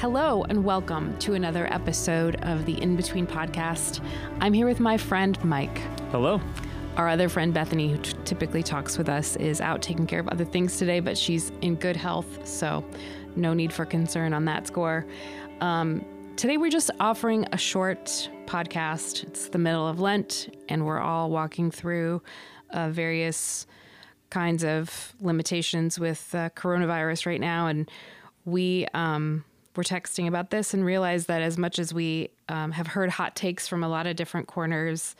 Hello and welcome to another episode of the In Between podcast. I'm here with my friend Mike. Hello. Our other friend Bethany, who t- typically talks with us, is out taking care of other things today, but she's in good health, so no need for concern on that score. Um, today, we're just offering a short podcast. It's the middle of Lent, and we're all walking through uh, various kinds of limitations with uh, coronavirus right now, and we um, were texting about this and realized that as much as we um, have heard hot takes from a lot of different corners,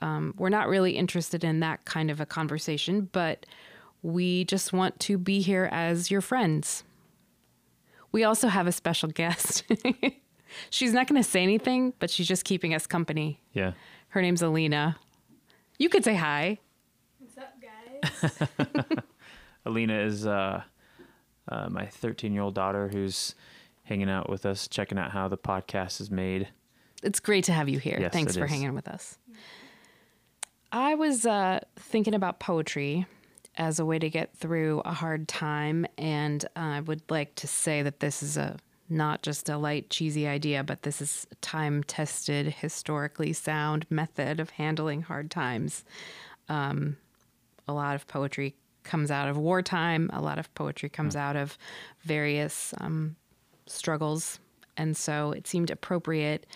um, we're not really interested in that kind of a conversation, but we just want to be here as your friends. We also have a special guest. she's not going to say anything, but she's just keeping us company. Yeah. Her name's Alina. You could say hi. What's up, guys? Alina is uh, uh, my 13 year old daughter who's hanging out with us, checking out how the podcast is made. It's great to have you here. Yes, Thanks for is. hanging with us. I was uh, thinking about poetry as a way to get through a hard time, and I would like to say that this is a not just a light, cheesy idea, but this is a time tested, historically sound method of handling hard times. Um, a lot of poetry comes out of wartime, a lot of poetry comes out of various um, struggles. And so it seemed appropriate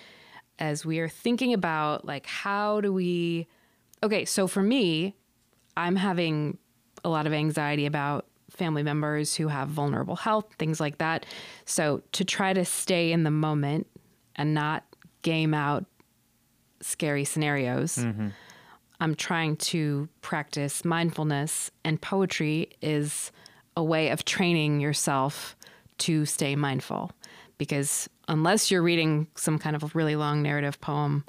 as we are thinking about like how do we okay so for me i'm having a lot of anxiety about family members who have vulnerable health things like that so to try to stay in the moment and not game out scary scenarios mm-hmm. i'm trying to practice mindfulness and poetry is a way of training yourself to stay mindful. Because unless you're reading some kind of really long narrative poem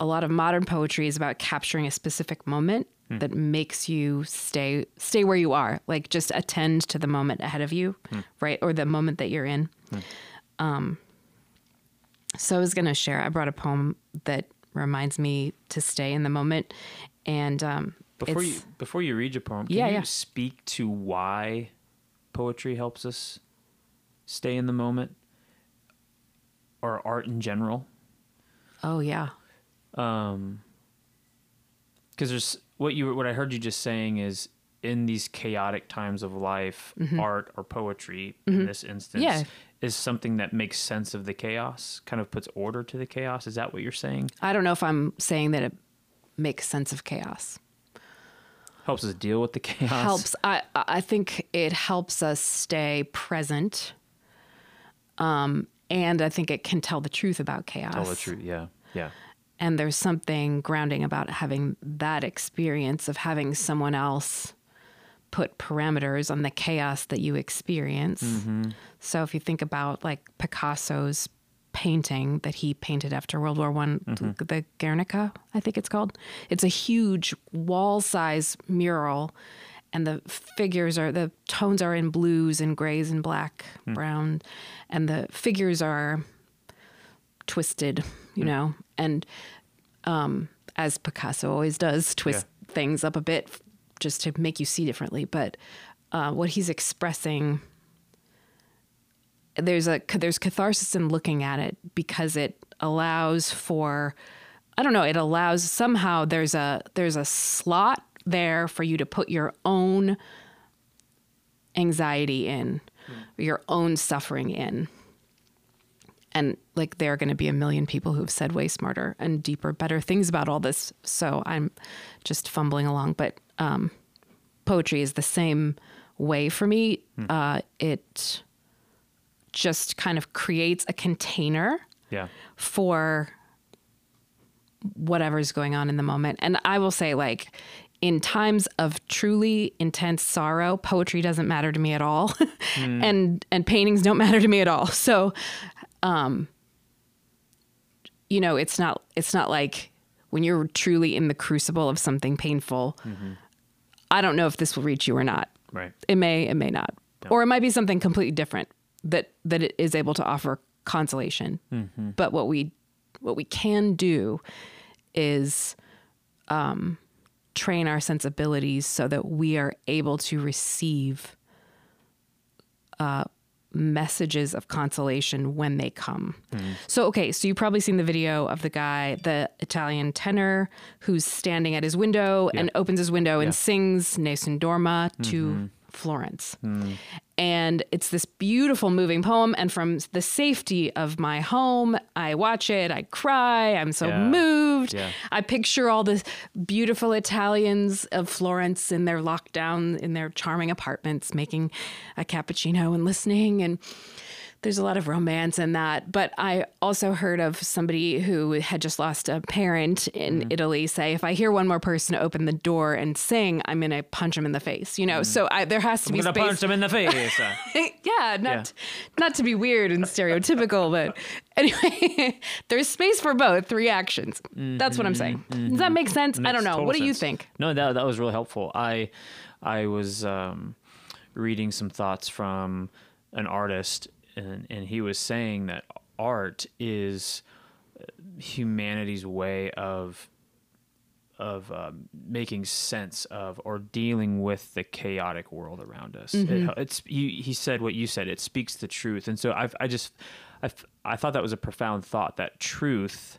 a lot of modern poetry is about capturing a specific moment that makes you stay stay where you are like just attend to the moment ahead of you right or the moment that you're in. Um, so i was going to share i brought a poem that reminds me to stay in the moment and um, Before you before you read your poem, can Yeah, you yeah. speak to why poetry helps us stay in the moment or art in general? oh yeah Um, because there's what you what I heard you just saying is in these chaotic times of life, art or poetry in this instance Mm-hmm. Yeah. is something that makes sense of the chaos, kind of puts order to the chaos. Is that what you're saying? i don't know if i'm saying that it makes sense of chaos Helps us deal with the chaos. helps i i think it helps us stay present um and i think it can tell the truth about chaos tell the truth. Yeah, yeah, and there's something grounding about having that experience of having someone else put parameters on the chaos that you experience so if you think about like picasso's painting that he painted after world war one the guernica i think it's called. It's a huge wall size mural and the figures are the tones are in blues and grays and black brown and the figures are twisted, you know, and um, as Picasso always does, twist things up a bit just to make you see differently. But uh, what he's expressing, there's a there's catharsis in looking at it because it allows for, I don't know, it allows somehow there's a there's a slot there for you to put your own anxiety in, your own suffering in. And like there are going to be a million people who've said way smarter and deeper better things about all this so i'm just fumbling along. But um, poetry is the same way for me. Uh, it just kind of creates a container yeah. for whatever's going on in the moment. And I will say, like, in times of truly intense sorrow, poetry doesn't matter to me at all, and and paintings don't matter to me at all. So, um, you know, it's not it's not like when you're truly in the crucible of something painful. I don't know if this will reach you or not. Right. It may, it may not, or it might be something completely different that that it is able to offer consolation. But what we what we can do is um, train our sensibilities so that we are able to receive uh, messages of consolation when they come. So, okay, so you've probably seen the video of the guy, the Italian tenor, who's standing at his window and opens his window and sings Nessun Dorma to Florence. Hmm. And it's this beautiful moving poem. And from the safety of my home, I watch it, I cry, I'm so Yeah. moved. Yeah. I picture all the beautiful Italians of Florence in their lockdown, in their charming apartments, making a cappuccino and listening. And there's a lot of romance in that. But I also heard of somebody who had just lost a parent in Mm-hmm. Italy say, if I hear one more person open the door and sing, I'm going to punch him in the face. You know, so I, there has to Mm-hmm. I'm be space punch him in the face. Yeah, not not to be weird and stereotypical, but anyway, there's space for both reactions. That's what I'm saying. Does that make sense? I don't know. What do you think? No, that that was really helpful. I I was um, reading some thoughts from an artist, and and he was saying that art is humanity's way of of um, making sense of or dealing with the chaotic world around us. It, it's you, he said what you said. It speaks the truth, and so I've, I just I I thought that was a profound thought. That truth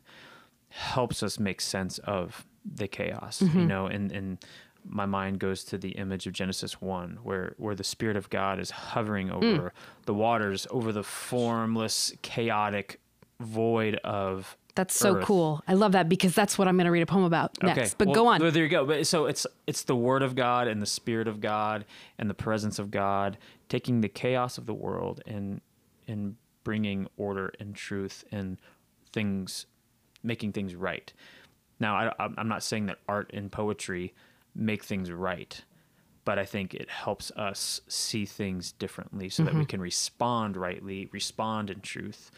helps us make sense of the chaos, you know, and and my mind goes to the image of Genesis 1 where where the spirit of God is hovering hmm. over the waters over the formless chaotic void of That's so Earth. cool. I love that because that's what I'm going to read a poem about next. But well, go on. well, there you go. But so it's it's the word of God and the spirit of God and the presence of God taking the chaos of the world and and bringing order and truth and things making things right. Now, I, I'm not saying that art and poetry make things right, but I think it helps us see things differently so that we can respond rightly, respond in truth,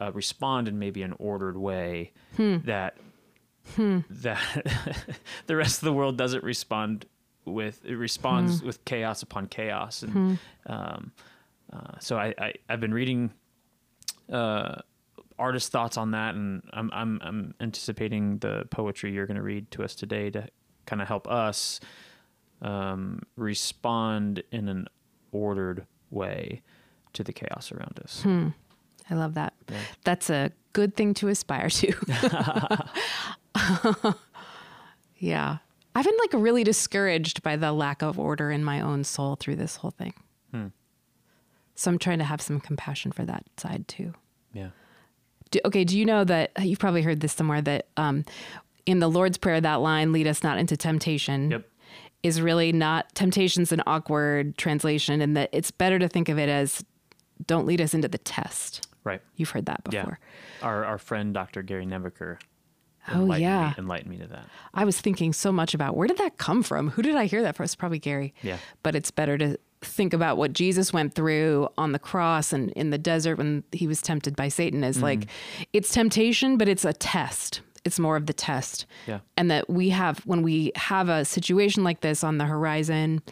uh, respond in maybe an ordered way that that the rest of the world doesn't respond with. It responds with chaos upon chaos, and um, uh, so I, I I've been reading uh, artist thoughts on that, and I'm I'm I'm anticipating the poetry you're going to read to us today to kind of help us um, respond in an ordered way to the chaos around us. I love that. That's a good thing to aspire to. yeah. I've been like really discouraged by the lack of order in my own soul through this whole thing. So I'm trying to have some compassion for that side too. Yeah. Do, okay, do you know that you've probably heard this somewhere that um, in the Lord's Prayer, that line, lead us not into temptation, Yep. is really not, temptation's an awkward translation, and that it's better to think of it as don't lead us into the test. Right. You've heard that Yeah. before. Our our friend Dr. Gary Nebeker. Oh, yeah. Me, enlightened me to that. I was thinking so much about where did that come from? Who did I hear that from? It's probably Gary. Yeah. But it's better to think about what Jesus went through on the cross and in the desert when he was tempted by Satan as like Mm-hmm. it's temptation, but it's a test. It's more of the test. Yeah. And that we have when we have a situation like this on the horizon,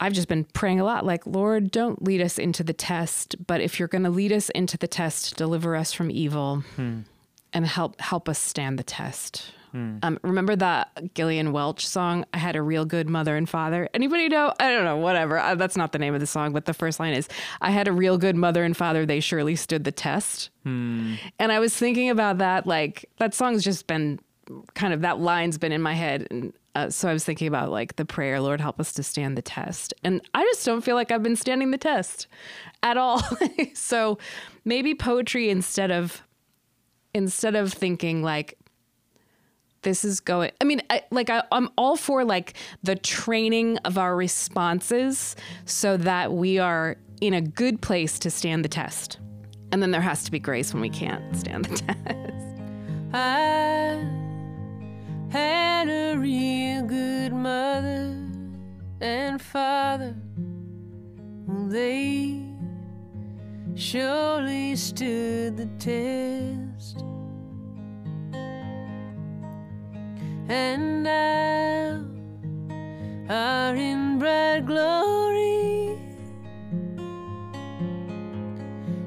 I've just been praying a lot like, Lord, don't lead us into the test, but if you're going to lead us into the test, deliver us from evil hmm. and help help us stand the test. Um, remember that Gillian Welch song? I had a real good mother and father. Anybody know? I don't know. Whatever. Uh, that's not the name of the song, but the first line is, "I had a real good mother and father. They surely stood the test." And I was thinking about that. Like that song's just been kind of that line's been in my head, and uh, so I was thinking about like the prayer, "Lord, help us to stand the test." And I just don't feel like I've been standing the test at all. so maybe poetry instead of instead of thinking like this is going i mean I, like I, i'm all for like the training of our responses so that we are in a good place to stand the test and then there has to be grace when we can't stand the test I had a real good mother and father. They surely stood the test. And now are in bright glory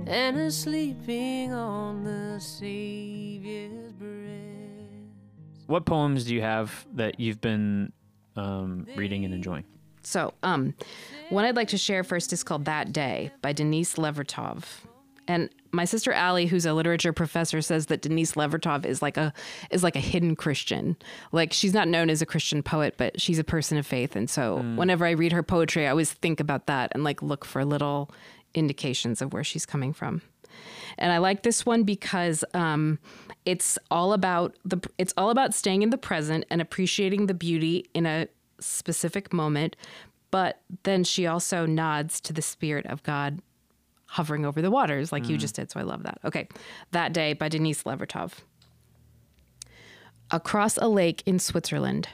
and are sleeping on the Savior's breast. What poems do you have that you've been um, reading and enjoying? So, um, one I'd like to share first is called That Day by Denise Levertov. And my sister Allie, who's a literature professor, says that Denise Levertov is like a is like a hidden Christian. Like she's not known as a Christian poet, but she's a person of faith. And so whenever I read her poetry, I always think about that and like look for little indications of where she's coming from. And I like this one because um, it's all about the it's all about staying in the present and appreciating the beauty in a specific moment. But then she also nods to the spirit of God hovering over the waters, like you hmm. just did. So I love that. Okay, that day by Denise Levertov. Across a lake in Switzerland,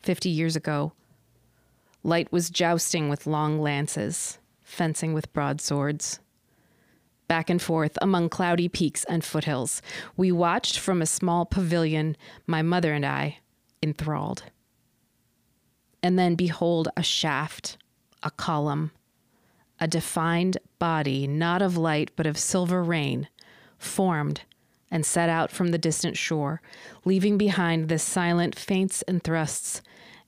fifty years ago, light was jousting with long lances, fencing with broadswords back and forth among cloudy peaks and foothills. We watched from a small pavilion, my mother and I, enthralled. And then behold a shaft, a column, a defined body, not of light, but of silver rain, formed and set out from the distant shore, leaving behind the silent feints and thrusts,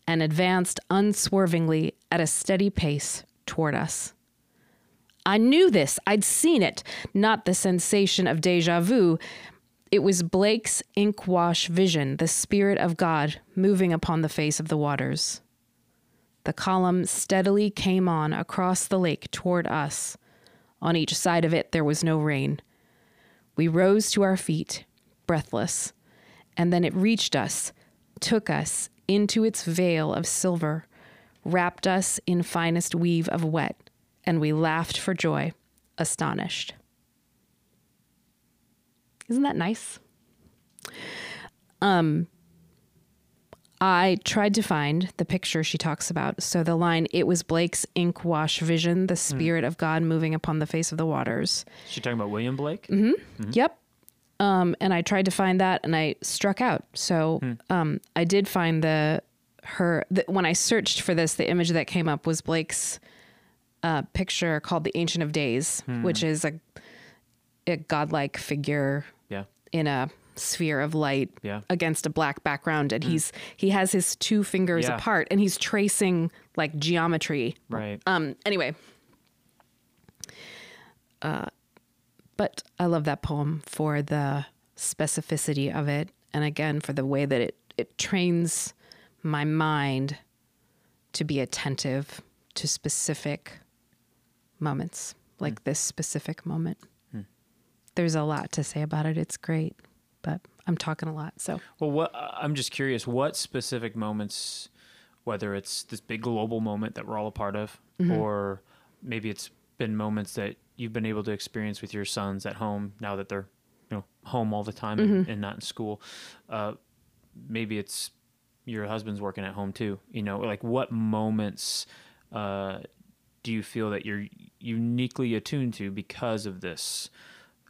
and advanced unswervingly at a steady pace toward us. I knew this. I'd seen it. Not the sensation of deja vu. It was Blake's ink wash vision, the Spirit of God moving upon the face of the waters. The column steadily came on across the lake toward us. On each side of it, there was no rain. We rose to our feet, breathless, and then it reached us, took us into its veil of silver, wrapped us in finest weave of wet, and we laughed for joy, astonished. Isn't that nice? Um, I tried to find the picture she talks about. So the line, it was Blake's ink wash vision, the spirit of God moving upon the face of the waters. She talking about William Blake? Mm-hmm. Yep. Um, and I tried to find that and I struck out. So um, I did find the her the, when I searched for this, the image that came up was Blake's uh, picture called the Ancient of Days, which is a, a godlike figure Yeah. in a sphere of light Yeah. against a black background and he's he has his two fingers Yeah. apart and he's tracing like geometry. Right. um anyway. Uh but i love that poem for the specificity of it and again for the way that it it trains my mind to be attentive to specific moments like this specific moment. There's a lot to say about it. It's great but i'm talking a lot so Well, what I'm just curious, what specific moments, whether it's this big global moment that we're all a part of, or maybe it's been moments that you've been able to experience with your sons at home now that they're, you know, home all the time and, and not in school. Uh, maybe it's your husband's working at home too. You know, like what moments uh, do you feel that you're uniquely attuned to because of this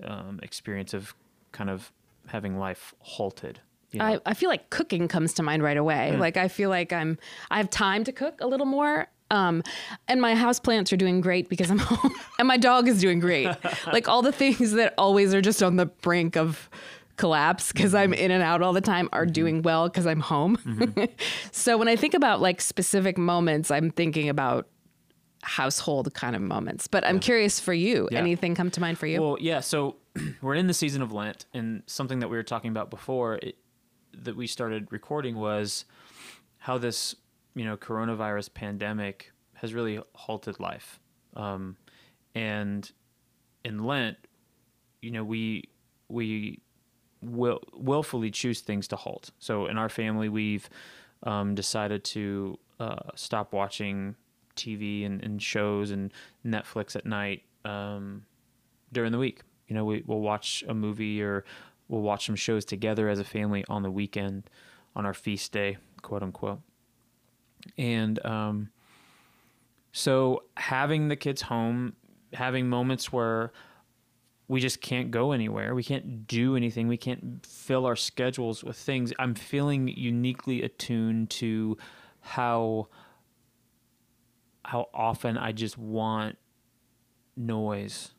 um, experience of kind of having life halted? You know? I, I feel like cooking comes to mind right away. Mm. Like I feel like I'm I have time to cook a little more. Um, and my house plants are doing great because I'm home, and my dog is doing great. like all the things that always are just on the brink of collapse because I'm mm-hmm. in and out all the time are mm-hmm. doing well because I'm home. Mm-hmm. so when I think about like specific moments, I'm thinking about household kind of moments. But I'm curious for you. Yeah. Anything come to mind for you? Well, yeah. So we're in the season of Lent, and something that we were talking about before it, that we started recording was how this, you know, coronavirus pandemic has really halted life. Um, and in Lent, you know, we we will willfully choose things to halt. So in our family, we've um, decided to uh, stop watching TV and, and shows and Netflix at night um, during the week. You know, we, we'll watch a movie or we'll watch some shows together as a family on the weekend, on our feast day, quote unquote. And um, so having the kids home, having moments where we just can't go anywhere. We can't do anything. We can't fill our schedules with things. I'm feeling uniquely attuned to how how often I just want noise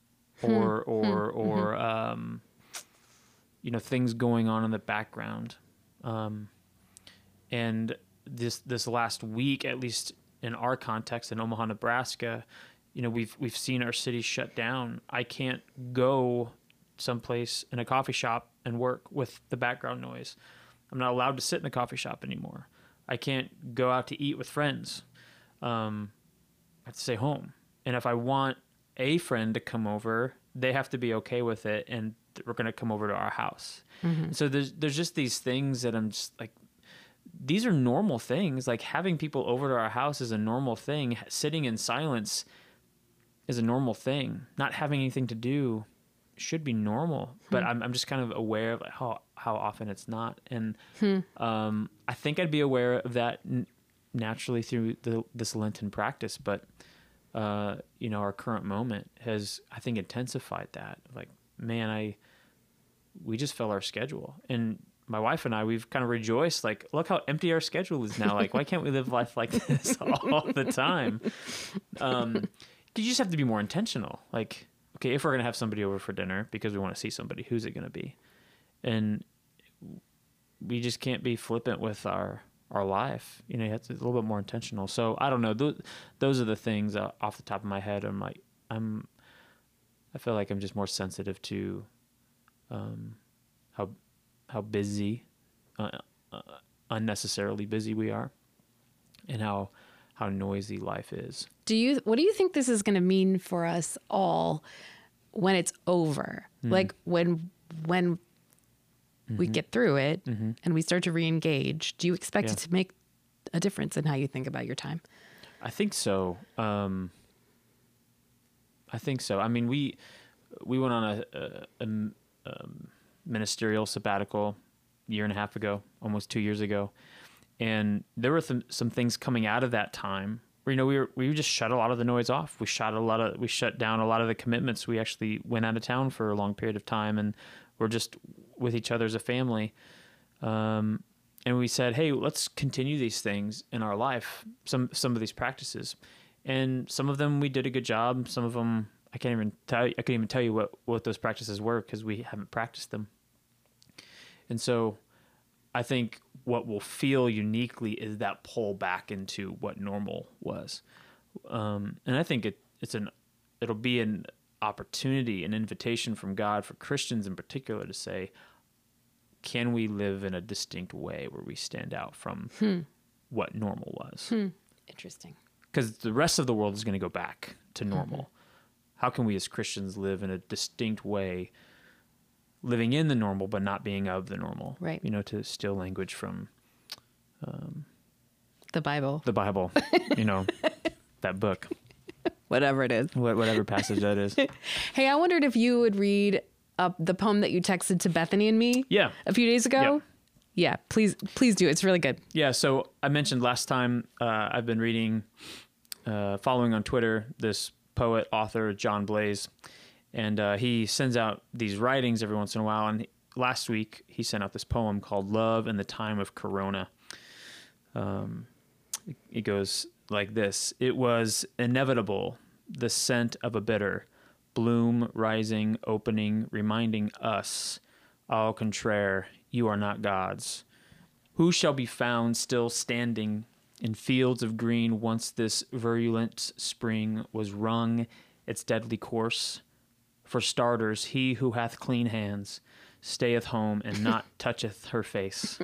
or or or um you know things going on in the background. Um and this this last week at least in our context in Omaha, Nebraska, you know, we've we've seen our city shut down. I can't go someplace in a coffee shop and work with the background noise. I'm not allowed to sit in a coffee shop anymore. I can't go out to eat with friends. Um, I have to stay home. And if I want a friend to come over, they have to be okay with it, and we're going to come over to our house. Mm-hmm. So there's there's just these things that I'm just like, these are normal things. Like having people over to our house is a normal thing. Sitting in silence is a normal thing. Not having anything to do should be normal, hmm. but I'm I'm just kind of aware of how how often it's not, and hmm. um, I think I'd be aware of that naturally through the this Lenten practice, but uh, you know, our current moment has I think intensified that. Like, man, I we just fell our schedule, and my wife and I we've kind of rejoiced. Like, look how empty our schedule is now. Like, why can't we live life like this all the time? Um, you just have to be more intentional. Like, okay, if we're gonna have somebody over for dinner because we want to see somebody, who's it gonna be? And we just can't be flippant with our our life. You know, you have to be a little bit more intentional. So I don't know. Those, those are the things uh, off the top of my head. I'm like, I'm. I feel like I'm just more sensitive to, um, how how busy, uh, uh, unnecessarily busy we are, and how how noisy life is. Do you what do you think this is going to mean for us all when it's over? Like when when we get through it and we start to re-engage, do you expect Yeah. it to make a difference in how you think about your time? I think so. Um, I think so. I mean, we we went on a um, ministerial sabbatical year and a half ago, almost two years ago, and there were some some things coming out of that time where you know we were we just shut a lot of the noise off. We shut a lot of we shut down a lot of the commitments. We actually went out of town for a long period of time, and we're just with each other as a family. Um, and we said, "Hey, let's continue these things in our life. Some some of these practices, and some of them we did a good job. Some of them I can't even tell. I couldn't even tell you what what those practices were because we haven't practiced them. And so, I think what will feel uniquely is that pull back into what normal was, um, and I think it it's an it'll be an opportunity, an invitation from God for Christians in particular to say, can we live in a distinct way where we stand out from hmm. what normal was? Hmm. Interesting. Because the rest of the world is going to go back to mm-hmm. normal. How can we as Christians live in a distinct way, living in the normal but not being of the normal? Right. You know, to steal language from um, The Bible, the Bible, you know, that book, whatever it is. wha- whatever passage that is. Hey, I wondered if you would read up the poem that you texted to Bethany and me Yeah. a few days ago. Yeah, please, please do. It's really good. Yeah, so I mentioned last time uh, I've been reading, uh, following on Twitter, this poet, author, John Blase, and uh, he sends out these writings every once in a while. And last week he sent out this poem called "Love in the Time of Corona." Um, it goes like this: It was inevitable, the scent of a bitter bloom, rising, opening, reminding us, au contraire, you are not gods. Who shall be found still standing in fields of green once this virulent spring was wrung its deadly course? For starters, he who hath clean hands stayeth home and not toucheth her face.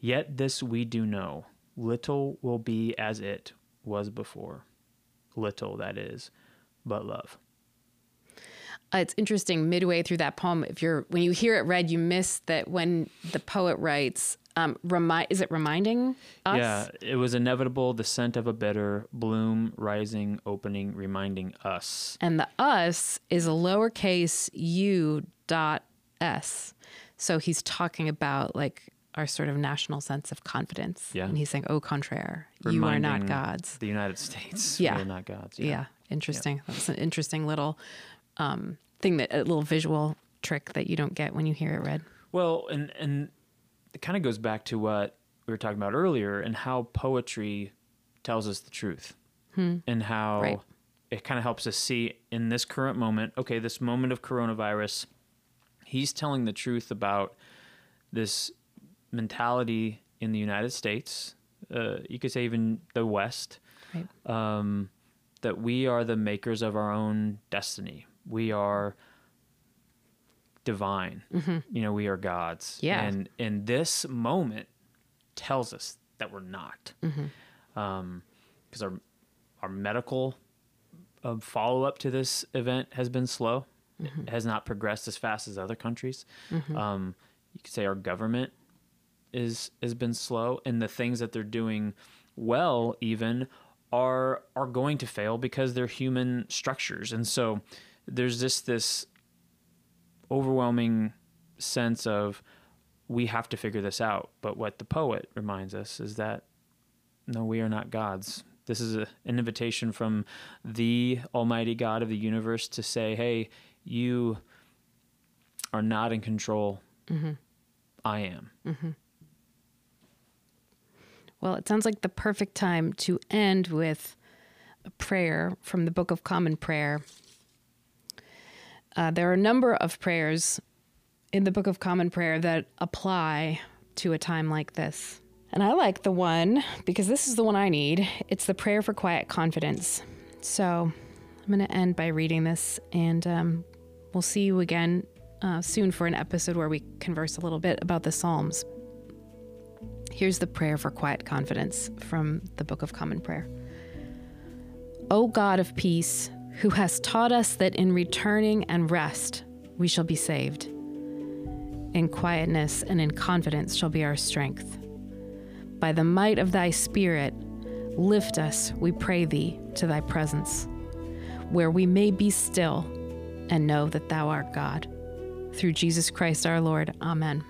Yet this we do know little will be as it was before. Little, that is, but love. Uh, it's interesting midway through that poem if you're when you hear it read you miss that when the poet writes um remind is it reminding us Yeah, it was inevitable, the scent of a bitter bloom, rising, opening, reminding us. and the us is a lowercase u dot s so he's talking about like our sort of national sense of confidence Yeah. and he's saying au contraire you are not gods The United States. Yeah. We are not gods. yeah, interesting that's an interesting little um thing that a little visual trick that you don't get when you hear it read Well, and and it kind of goes back to what we were talking about earlier and how poetry tells us the truth. And how Right. it kind of helps us see in this current moment, okay, this moment of coronavirus, he's telling the truth about this mentality in the United States, uh, you could say even the West, Right. um, that we are the makers of our own destiny. We are divine. You know, we are gods. Yeah. And and this moment tells us that we're not, because our our medical uh, follow up to this event has been slow. It has not progressed as fast as other countries. Um, you could say our government is has been slow, and the things that they're doing well even are are going to fail because they're human structures, and so there's just this overwhelming sense of we have to figure this out. But what the poet reminds us is that no, we are not gods. This is a, an invitation from the Almighty God of the universe to say, hey, you are not in control. Mm-hmm. I am. Mm-hmm. Well, it sounds like the perfect time to end with a prayer from the Book of Common Prayer. Uh, there are a number of prayers in the Book of Common Prayer that apply to a time like this. And I like the one because this is the one I need. It's the prayer for quiet confidence. So I'm going to end by reading this, and um, we'll see you again uh, soon for an episode where we converse a little bit about the Psalms. Here's the prayer for quiet confidence from the Book of Common Prayer. O God of peace, who has taught us that in returning and rest we shall be saved. In quietness and in confidence shall be our strength. By the might of thy Spirit, lift us, we pray thee, to thy presence, where we may be still and know that thou art God. Through Jesus Christ our Lord. Amen.